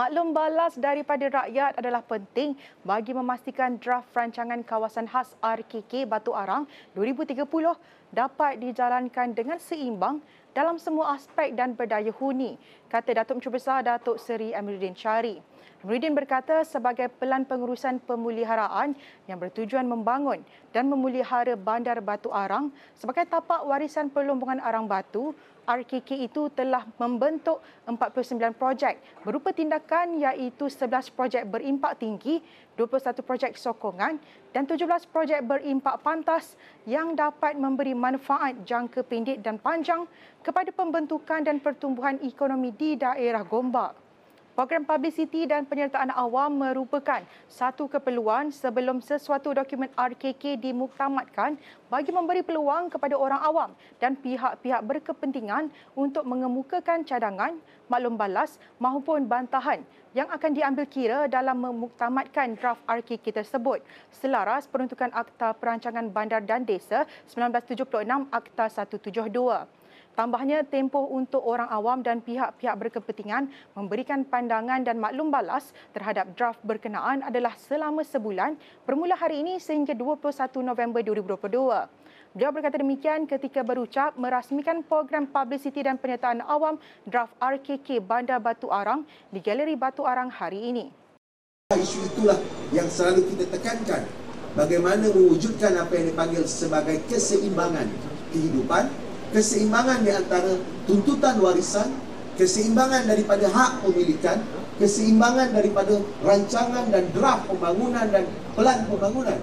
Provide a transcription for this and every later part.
Maklum balas daripada rakyat adalah penting bagi memastikan draft rancangan kawasan khas RKK Batu Arang 2030 dapat dijalankan dengan seimbang dalam semua aspek dan berdaya huni, kata Datuk Menteri Besar Datuk Seri Amiruddin Syari. Amiruddin berkata sebagai pelan pengurusan pemuliharaan yang bertujuan membangun dan memelihara bandar Batu Arang sebagai tapak warisan perlombongan Arang Batu, RKK itu telah membentuk 49 projek berupa tindakan iaitu 11 projek berimpak tinggi, 21 projek sokongan dan 17 projek berimpak pantas yang dapat memberi manfaat jangka pendek dan panjang kepada pembentukan dan pertumbuhan ekonomi di daerah Gombak. Program publicity dan penyertaan awam merupakan satu keperluan sebelum sesuatu dokumen RKK dimuktamadkan bagi memberi peluang kepada orang awam dan pihak-pihak berkepentingan untuk mengemukakan cadangan, maklum balas maupun bantahan yang akan diambil kira dalam memuktamadkan draft RKK tersebut selaras peruntukan Akta Perancangan Bandar dan Desa 1976 Akta 172. Tambahnya, tempoh untuk orang awam dan pihak-pihak berkepentingan memberikan pandangan dan maklum balas terhadap draft berkenaan adalah selama sebulan bermula hari ini sehingga 21 November 2022. Beliau berkata demikian ketika berucap merasmikan program publicity dan penyertaan awam draft RKK Bandar Batu Arang di Galeri Batu Arang hari ini. Isu itulah yang selalu kita tekankan bagaimana mewujudkan apa yang dipanggil sebagai keseimbangan kehidupan keseimbangan di antara tuntutan warisan, keseimbangan daripada hak pemilikan, keseimbangan daripada rancangan dan draft pembangunan dan pelan pembangunan.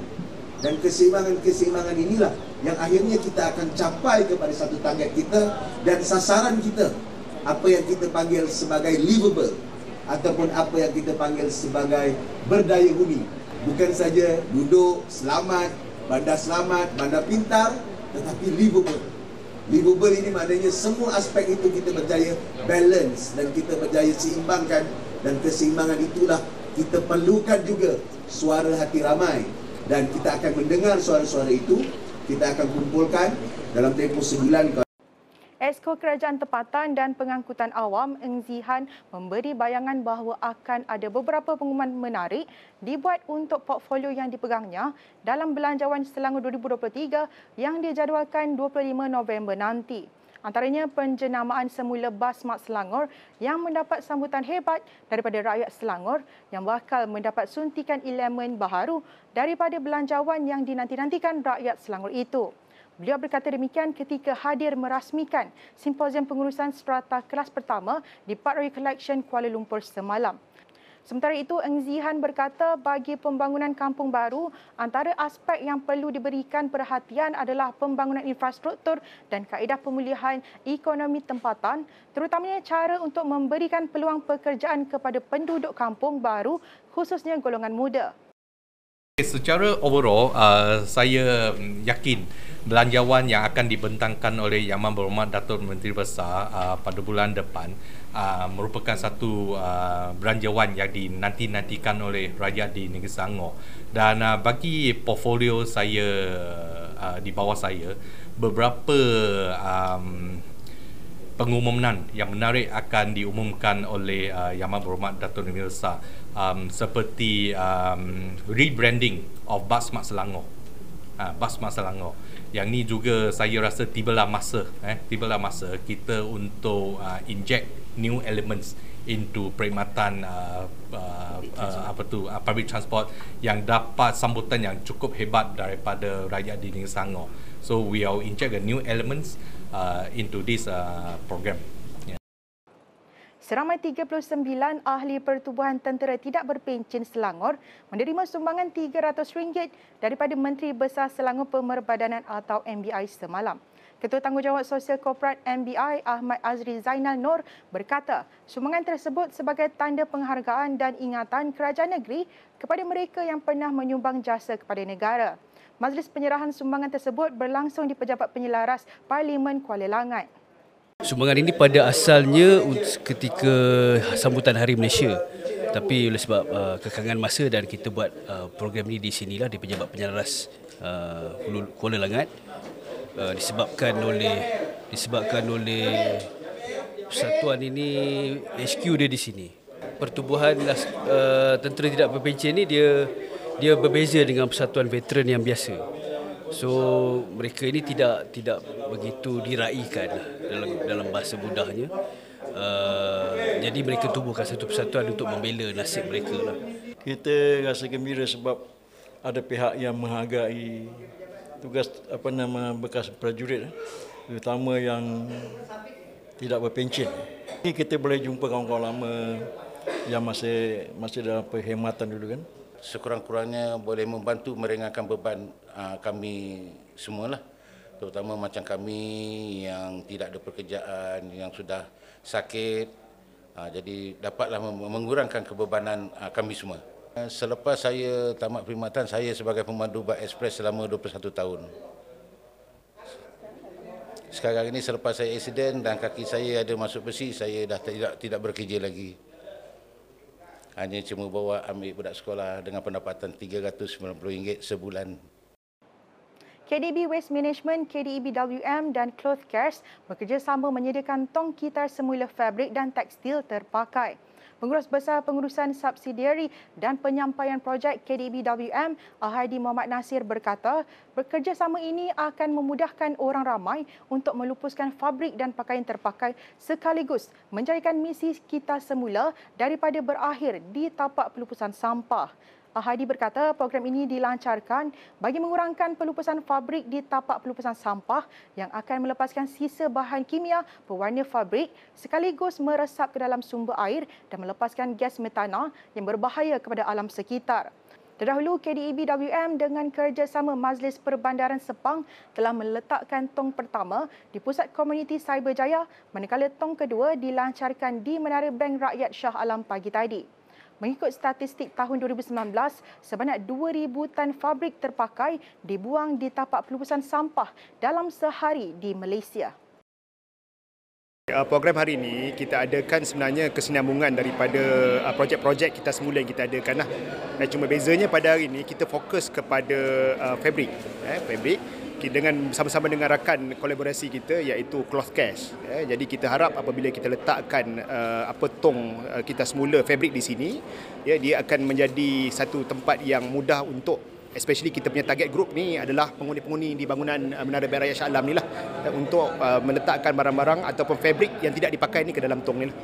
Dan keseimbangan-keseimbangan inilah yang akhirnya kita akan capai kepada satu target kita dan sasaran kita apa yang kita panggil sebagai livable ataupun apa yang kita panggil sebagai berdaya huni. Bukan saja duduk, selamat, bandar selamat, bandar pintar tetapi livable. Livable ini maknanya semua aspek itu kita berjaya balance dan kita berjaya seimbangkan. Dan keseimbangan itulah kita perlukan juga suara hati ramai. Dan kita akan mendengar suara-suara itu kita akan kumpulkan dalam tempoh sebulan Esko Kerajaan Tempatan dan Pengangkutan Awam Eng Zihan memberi bayangan bahawa akan ada beberapa pengumuman menarik dibuat untuk portfolio yang dipegangnya dalam Belanjawan Selangor 2023 yang dijadualkan 25 November nanti. Antaranya penjenamaan semula bas Mat Selangor yang mendapat sambutan hebat daripada rakyat Selangor yang bakal mendapat suntikan elemen baharu daripada belanjawan yang dinanti-nantikan rakyat Selangor itu. Beliau berkata demikian ketika hadir merasmikan simposium pengurusan strata kelas pertama di Park Royal Collection Kuala Lumpur semalam. Sementara itu, Eng Zihan berkata bagi pembangunan kampung baru, antara aspek yang perlu diberikan perhatian adalah pembangunan infrastruktur dan kaedah pemulihan ekonomi tempatan, terutamanya cara untuk memberikan peluang pekerjaan kepada penduduk kampung baru, khususnya golongan muda. Secara overall, uh, saya yakin belanjawan yang akan dibentangkan oleh Yang Aman Berhormat Datuk Menteri Besar uh, pada bulan depan uh, merupakan satu uh, belanjawan yang dinanti-nantikan oleh rakyat di Negeri Selangor. Dan uh, bagi portfolio saya uh, di bawah saya, beberapa um, pengumuman yang menarik akan diumumkan oleh uh, Yang Aman Berhormat Datuk Menteri Besar um, seperti um, rebranding of Bas Mat Selangor. Uh, Bas Mat Selangor yang ni juga saya rasa tibalah masa eh tibalah masa kita untuk uh, inject new elements into perkhidmatan uh, uh, uh, apa tu uh, public transport yang dapat sambutan yang cukup hebat daripada rakyat di Negeri Selangor. So we are inject a new elements uh, into this uh, program. Seramai 39 ahli pertubuhan tentera tidak berpencen Selangor menerima sumbangan RM300 daripada Menteri Besar Selangor Pemerbadanan atau MBI semalam. Ketua Tanggungjawab Sosial Korporat MBI Ahmad Azri Zainal Nur berkata sumbangan tersebut sebagai tanda penghargaan dan ingatan kerajaan negeri kepada mereka yang pernah menyumbang jasa kepada negara. Majlis penyerahan sumbangan tersebut berlangsung di Pejabat Penyelaras Parlimen Kuala Langat. Sumbangan ini pada asalnya ketika sambutan Hari Malaysia. Tapi oleh sebab uh, kekangan masa dan kita buat uh, program ini di sinilah di Pejabat Penyelaras uh, Kuala Langat uh, disebabkan oleh disebabkan oleh persatuan ini HQ dia di sini. pertubuhan uh, tentera tidak berpencen ni dia dia berbeza dengan persatuan veteran yang biasa. So mereka ini tidak tidak begitu diraikan lah dalam dalam bahasa mudahnya. Uh, jadi mereka tubuhkan satu persatuan untuk membela nasib mereka lah. Kita rasa gembira sebab ada pihak yang menghargai tugas apa nama bekas prajurit eh, terutama yang tidak berpencen. Ini kita boleh jumpa kawan-kawan lama yang masih masih dalam perkhidmatan dulu kan. Sekurang-kurangnya boleh membantu meringankan beban uh, kami semualah. Terutama macam kami yang tidak ada pekerjaan, yang sudah sakit. Uh, jadi dapatlah mengurangkan kebebanan uh, kami semua. Selepas saya tamat perkhidmatan, saya sebagai pemandu bas ekspres selama 21 tahun. Sekarang ini selepas saya accident dan kaki saya ada masuk besi, saya dah tidak tidak bekerja lagi. Hanya cuma bawa ambil budak sekolah dengan pendapatan RM390 sebulan. KDB Waste Management, KDEB WM dan Cloth Cares bekerjasama menyediakan tong kitar semula fabrik dan tekstil terpakai. Pengurus Besar Pengurusan Subsidiari dan Penyampaian Projek KDBWM, Al-Hadi Muhammad Nasir berkata, bekerjasama ini akan memudahkan orang ramai untuk melupuskan fabrik dan pakaian terpakai sekaligus menjadikan misi kita semula daripada berakhir di tapak pelupusan sampah. Hadi berkata program ini dilancarkan bagi mengurangkan pelupusan fabrik di tapak pelupusan sampah yang akan melepaskan sisa bahan kimia pewarna fabrik sekaligus meresap ke dalam sumber air dan melepaskan gas metana yang berbahaya kepada alam sekitar. Terdahulu, KDEB WM dengan kerjasama Majlis Perbandaran Sepang telah meletakkan tong pertama di Pusat Komuniti Cyberjaya manakala tong kedua dilancarkan di Menara Bank Rakyat Shah Alam pagi tadi. Mengikut statistik tahun 2019, sebanyak 2,000 tan fabrik terpakai dibuang di tapak pelupusan sampah dalam sehari di Malaysia. Uh, program hari ini kita adakan sebenarnya kesinambungan daripada uh, projek-projek kita semula yang kita adakan lah. Cuma bezanya pada hari ini kita fokus kepada uh, fabrik. Eh, fabrik dengan bersama-sama dengan rakan kolaborasi kita iaitu Cloth Cash. Ya, jadi kita harap apabila kita letakkan uh, apa tong uh, kita semula fabrik di sini, ya, dia akan menjadi satu tempat yang mudah untuk especially kita punya target group ni adalah penghuni-penghuni di bangunan uh, Menara Bank Raya Shah Alam ni lah untuk uh, meletakkan barang-barang ataupun fabrik yang tidak dipakai ni ke dalam tong ni lah.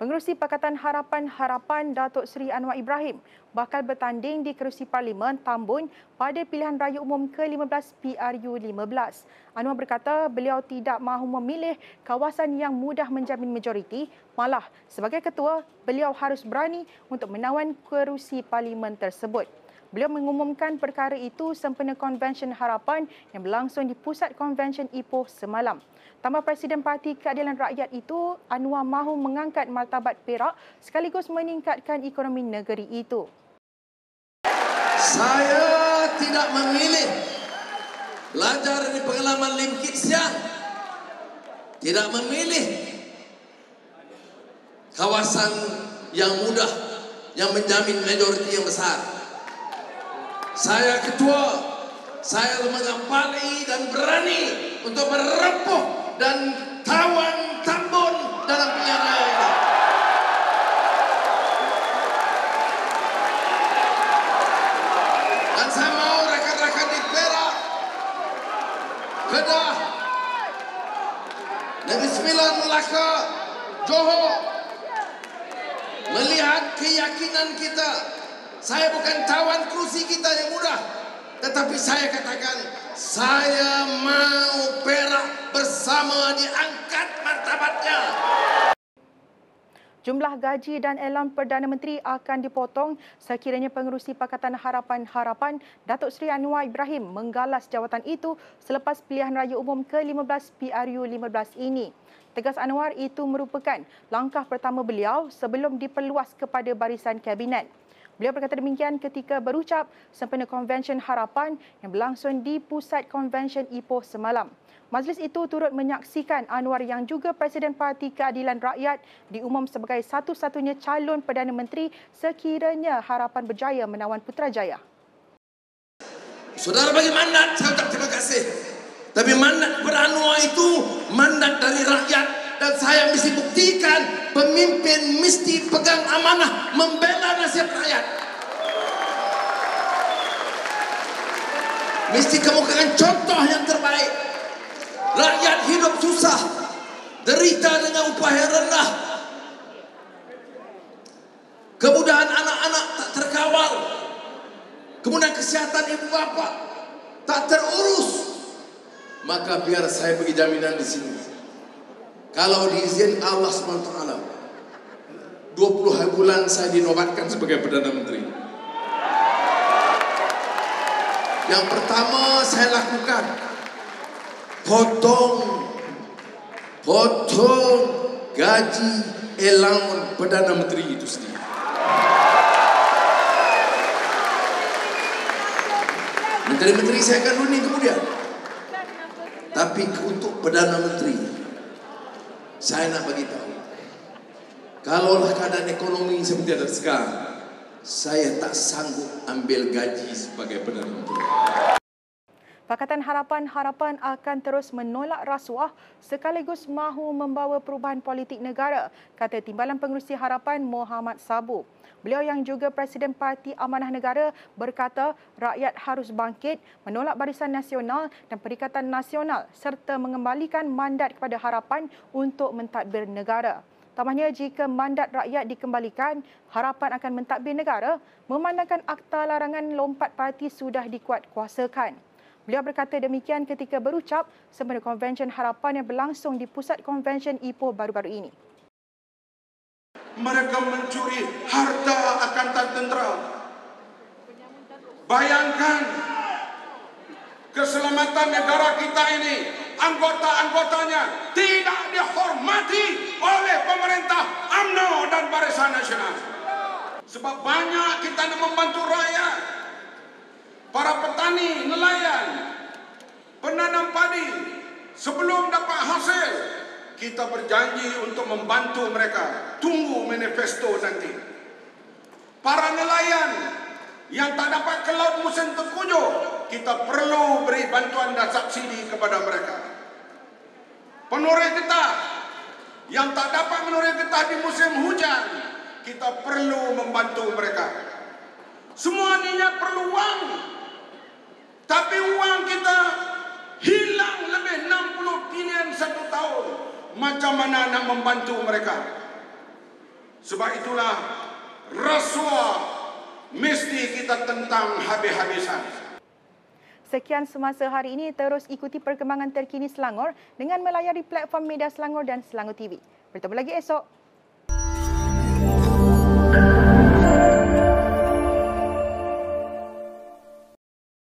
Pengerusi Pakatan Harapan Harapan Datuk Seri Anwar Ibrahim bakal bertanding di kerusi Parlimen Tambun pada pilihan raya umum ke-15 PRU15. Anwar berkata beliau tidak mahu memilih kawasan yang mudah menjamin majoriti, malah sebagai ketua beliau harus berani untuk menawan kerusi Parlimen tersebut. Beliau mengumumkan perkara itu sempena Konvensyen Harapan yang berlangsung di Pusat Konvensyen Ipoh semalam. Tambah Presiden Parti Keadilan Rakyat itu, Anwar mahu mengangkat martabat Perak sekaligus meningkatkan ekonomi negeri itu. Saya tidak memilih belajar dari pengalaman Lim Kit Siang. Tidak memilih kawasan yang mudah yang menjamin majoriti yang besar. Saya ketua, saya lembaga paling dan berani untuk merepuh dan tawan tambun dalam raya ini. Dan saya mau rakan-rakan di Perak, Kedah, Negeri Sembilan, Melaka, Johor, melihat keyakinan kita. Saya bukan tawan kerusi kita yang mudah, tetapi saya katakan saya mau Perak bersama diangkat martabatnya. Jumlah gaji dan elam Perdana Menteri akan dipotong sekiranya pengerusi Pakatan Harapan-Harapan Datuk Seri Anwar Ibrahim menggalas jawatan itu selepas pilihan raya umum ke-15 PRU15 ini. Tegas Anwar itu merupakan langkah pertama beliau sebelum diperluas kepada barisan kabinet. Beliau berkata demikian ketika berucap sempena Konvensyen Harapan yang berlangsung di Pusat Konvensyen Ipoh semalam. Majlis itu turut menyaksikan Anwar yang juga Presiden Parti Keadilan Rakyat diumum sebagai satu-satunya calon Perdana Menteri sekiranya Harapan berjaya menawan Putrajaya. Saudara bagi mandat, saya ucap terima kasih. Tapi mandat beranwar itu mandat dari rakyat dan saya mesti buktikan pemimpin mesti pegang amanah membela nasib rakyat. Mesti kemukakan contoh yang terbaik. Rakyat hidup susah, derita dengan upah yang rendah. Kemudahan anak-anak tak terkawal. Kemudian kesihatan ibu bapa tak terurus. Maka biar saya bagi jaminan di sini. Kalau diizin Allah SWT 20 hari bulan saya dinobatkan sebagai Perdana Menteri. Yang pertama saya lakukan. Potong. Potong gaji elang Perdana Menteri itu sendiri. Menteri-menteri saya akan runding kemudian. Tapi untuk Perdana Menteri saya nak bagi tahu. Kalaulah keadaan ekonomi seperti ada sekarang, saya tak sanggup ambil gaji sebagai Menteri. Pakatan Harapan-Harapan akan terus menolak rasuah sekaligus mahu membawa perubahan politik negara, kata Timbalan Pengerusi Harapan Muhammad Sabu. Beliau yang juga Presiden Parti Amanah Negara berkata rakyat harus bangkit menolak Barisan Nasional dan Perikatan Nasional serta mengembalikan mandat kepada harapan untuk mentadbir negara. Tambahnya jika mandat rakyat dikembalikan, harapan akan mentadbir negara memandangkan akta larangan lompat parti sudah dikuatkuasakan. Beliau berkata demikian ketika berucap sempena konvensyen harapan yang berlangsung di Pusat Konvensyen Ipoh baru-baru ini mereka mencuri harta akan tan tentera. Bayangkan keselamatan negara kita ini, anggota-anggotanya tidak dihormati oleh pemerintah AMNO dan Barisan Nasional. Sebab banyak kita nak membantu rakyat, para petani, nelayan, penanam padi, sebelum dapat hasil, kita berjanji untuk membantu mereka. Tunggu manifesto nanti. Para nelayan yang tak dapat ke laut musim terkujuh, kita perlu beri bantuan dan subsidi kepada mereka. Penoreh getah yang tak dapat menoreh getah di musim hujan, kita perlu membantu mereka. Semua ini perlu wang. Tapi wang kita hilang lebih 60 bilion satu tahun macam mana nak membantu mereka. Sebab itulah rasuah mesti kita tentang habis-habisan. Sekian semasa hari ini terus ikuti perkembangan terkini Selangor dengan melayari platform media Selangor dan Selangor TV. Bertemu lagi esok.